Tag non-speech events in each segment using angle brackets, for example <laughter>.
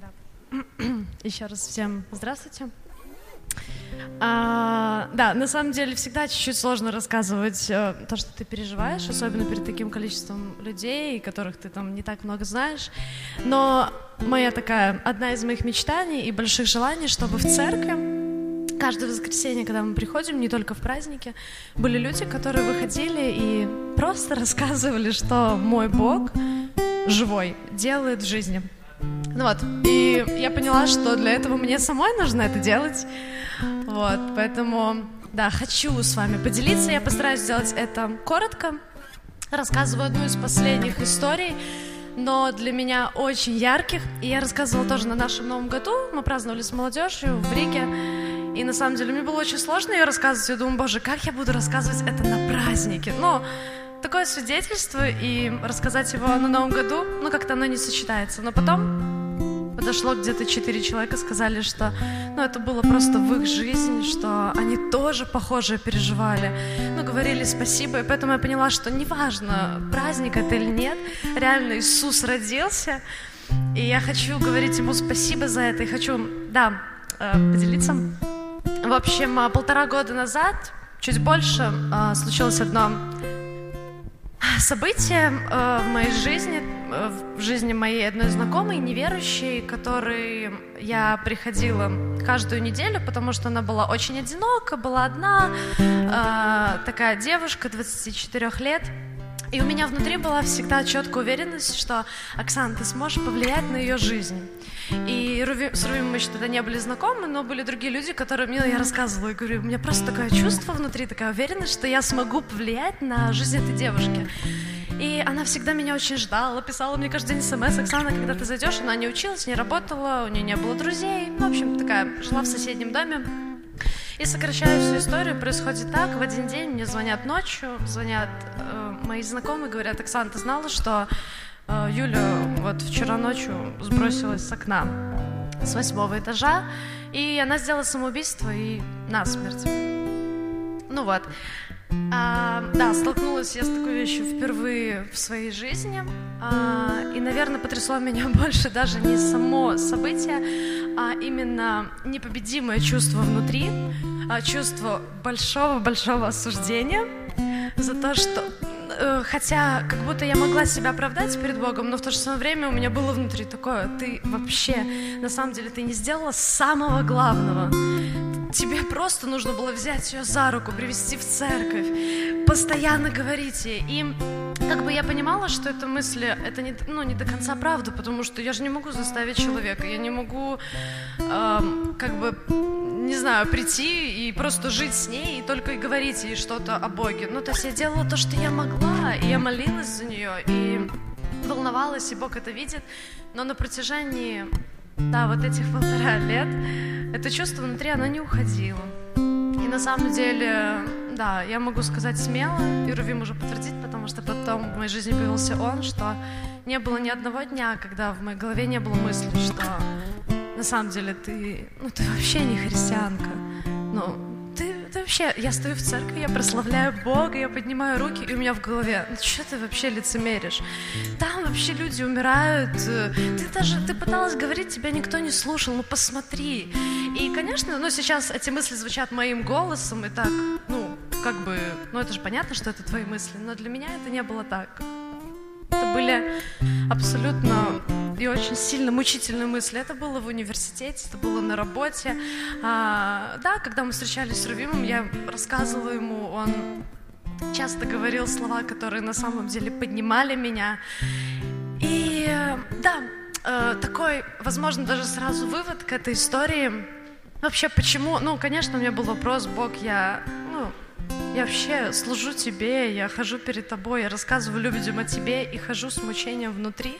Да. <clears throat> Еще раз всем здравствуйте. А, да, на самом деле всегда чуть-чуть сложно рассказывать э, то, что ты переживаешь, особенно перед таким количеством людей, которых ты там не так много знаешь. Но моя такая, одна из моих мечтаний и больших желаний, чтобы в церкви каждое воскресенье, когда мы приходим, не только в праздники, были люди, которые выходили и просто <laughs> рассказывали, что мой Бог живой делает в жизни. Ну вот, и я поняла, что для этого мне самой нужно это делать. Вот, поэтому, да, хочу с вами поделиться. Я постараюсь сделать это коротко. Рассказываю одну из последних историй, но для меня очень ярких. И я рассказывала тоже на нашем Новом году. Мы праздновали с молодежью в Риге. И на самом деле мне было очень сложно ее рассказывать. Я думаю, боже, как я буду рассказывать это на празднике? Но такое свидетельство и рассказать его на Новом году, ну как-то оно не сочетается. Но потом подошло где-то четыре человека, сказали, что ну, это было просто в их жизни, что они тоже похожее переживали. Ну, говорили спасибо, и поэтому я поняла, что неважно, праздник это или нет, реально Иисус родился, и я хочу говорить Ему спасибо за это, и хочу, да, э, поделиться. В общем, э, полтора года назад, чуть больше, э, случилось одно событие в моей жизни, в жизни моей одной знакомой, неверующей, которой я приходила каждую неделю, потому что она была очень одинока, была одна, э, такая девушка 24 лет. И у меня внутри была всегда четкая уверенность, что Оксана, ты сможешь повлиять на ее жизнь. И с Руви мы еще тогда не были знакомы, но были другие люди, которым ну, я рассказывала и говорю, у меня просто такое чувство внутри, такая уверенность, что я смогу повлиять на жизнь этой девушки. И она всегда меня очень ждала, писала мне каждый день смс. Оксана, когда ты зайдешь, она не училась, не работала, у нее не было друзей. Ну, в общем, такая, жила в соседнем доме. И сокращая всю историю, происходит так. В один день мне звонят ночью, звонят э, мои знакомые, говорят, Оксана, ты знала, что Юля вот вчера ночью сбросилась с окна с восьмого этажа, и она сделала самоубийство и насмерть. Ну вот. А, да, столкнулась я с такой вещью впервые в своей жизни. А, и, наверное, потрясло меня <laughs> больше даже не само событие, а именно непобедимое чувство внутри, а чувство большого-большого осуждения за то, что э, хотя как будто я могла себя оправдать перед Богом, но в то же самое время у меня было внутри такое, ты вообще, на самом деле, ты не сделала самого главного. Тебе просто нужно было взять ее за руку, привести в церковь, постоянно говорить ей. И как бы я понимала, что это мысли, это не, ну, не до конца правда, потому что я же не могу заставить человека, я не могу, эм, как бы, не знаю, прийти и просто жить с ней и только и говорить ей что-то о Боге. Ну, то есть я делала то, что я могла, и я молилась за нее, и волновалась, и Бог это видит. Но на протяжении да, вот этих полтора лет, это чувство внутри, оно не уходило. И на самом деле, да, я могу сказать смело, и Рувим уже подтвердить, потому что потом в моей жизни появился он, что не было ни одного дня, когда в моей голове не было мысли, что на самом деле ты, ну ты вообще не христианка. Ну, ты вообще, я стою в церкви, я прославляю Бога, я поднимаю руки, и у меня в голове, ну что ты вообще лицемеришь? Там вообще люди умирают, э, ты даже, ты пыталась говорить, тебя никто не слушал, ну посмотри. И, конечно, ну сейчас эти мысли звучат моим голосом, и так, ну, как бы, ну это же понятно, что это твои мысли, но для меня это не было так. Это были абсолютно и очень сильно мучительные мысли. Это было в университете, это было на работе. А, да, когда мы встречались с Рувимом, я рассказывала ему, он часто говорил слова, которые на самом деле поднимали меня. И да, э, такой, возможно, даже сразу вывод к этой истории. Вообще, почему? Ну, конечно, у меня был вопрос, Бог, я, я вообще служу тебе, я хожу перед тобой, я рассказываю людям о тебе и хожу с мучением внутри,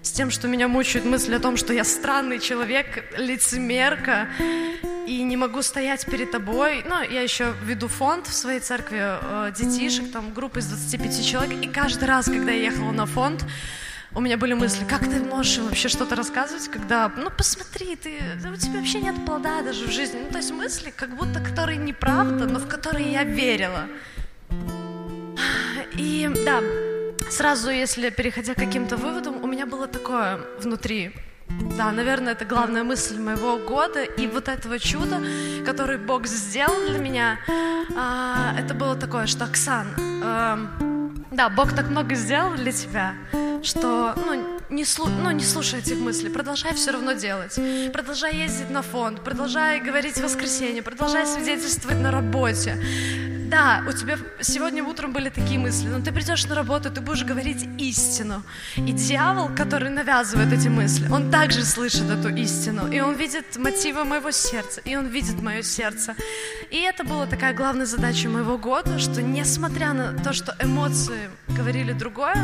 с тем, что меня мучают мысли о том, что я странный человек, лицемерка, и не могу стоять перед тобой. Ну, я еще веду фонд в своей церкви э, детишек, там группа из 25 человек, и каждый раз, когда я ехала на фонд, у меня были мысли, как ты можешь вообще что-то рассказывать, когда, ну посмотри, ты, у тебя вообще нет плода даже в жизни. Ну то есть мысли, как будто которые неправда, но в которые я верила. И да, сразу, если переходя к каким-то выводам, у меня было такое внутри. да, наверное, это главная мысль моего года. И вот этого чуда, который Бог сделал для меня, а, это было такое, что Оксан, а, да, Бог так много сделал для тебя, что, ну, не, слу, ну, не слушай этих мыслей, продолжай все равно делать. Продолжай ездить на фонд, продолжай говорить в воскресенье, продолжай свидетельствовать на работе. Да, у тебя сегодня утром были такие мысли, но ты придешь на работу, ты будешь говорить истину. И дьявол, который навязывает эти мысли, он также слышит эту истину, и он видит мотивы моего сердца, и он видит мое сердце. И это была такая главная задача моего года, что несмотря на то, что эмоции говорили другое,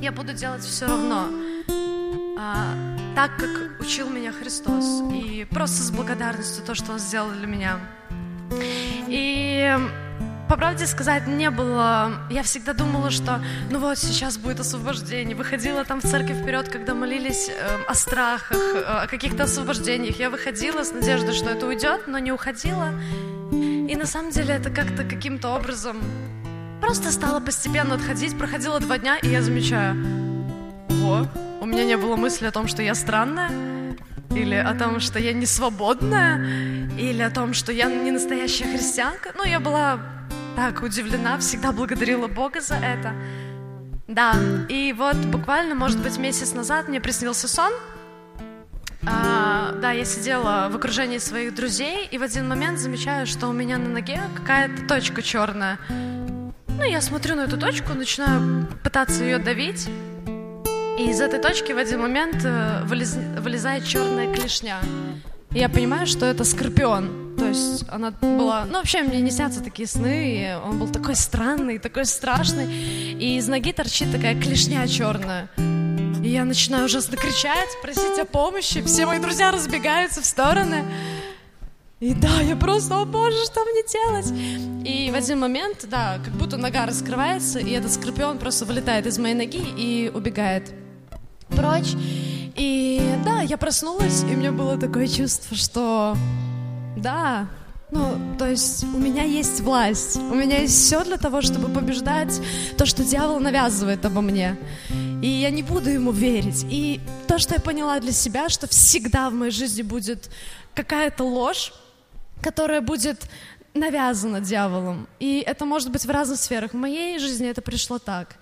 я буду делать все равно а, так, как учил меня Христос. И просто с благодарностью то, что Он сделал для меня. И по правде сказать, не было... Я всегда думала, что ну вот, сейчас будет освобождение. Выходила там в церковь вперед, когда молились э, о страхах, э, о каких-то освобождениях. Я выходила с надеждой, что это уйдет, но не уходила. И на самом деле это как-то каким-то образом Просто стала постепенно отходить, проходило два дня, и я замечаю, о, у меня не было мысли о том, что я странная, или о том, что я не свободная, или о том, что я не настоящая христианка. Ну, я была так удивлена, всегда благодарила Бога за это. Да, и вот буквально, может быть, месяц назад мне приснился сон. А, да, я сидела в окружении своих друзей, и в один момент замечаю, что у меня на ноге какая-то точка черная. Ну, я смотрю на эту точку, начинаю пытаться ее давить. И из этой точки в один момент э, вылез, вылезает черная клешня. И я понимаю, что это скорпион. То есть она была... Ну, вообще, мне не снятся такие сны. И он был такой странный, такой страшный. И из ноги торчит такая клешня черная. И я начинаю ужасно кричать, просить о помощи. Все мои друзья разбегаются в стороны. И да, я просто, о боже, что мне делать? И в один момент, да, как будто нога раскрывается, и этот скорпион просто вылетает из моей ноги и убегает прочь. И да, я проснулась, и у меня было такое чувство, что да, ну, то есть у меня есть власть, у меня есть все для того, чтобы побеждать то, что дьявол навязывает обо мне. И я не буду ему верить. И то, что я поняла для себя, что всегда в моей жизни будет какая-то ложь, которая будет навязана дьяволом. И это может быть в разных сферах. В моей жизни это пришло так.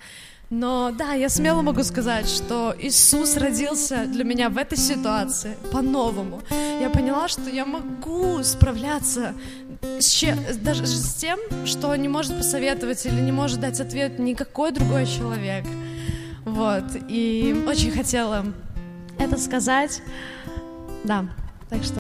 Но да, я смело могу сказать, что Иисус родился для меня в этой ситуации по-новому. Я поняла, что я могу справляться с чем, даже с тем, что не может посоветовать или не может дать ответ никакой другой человек. Вот. И очень хотела это сказать. Да, так что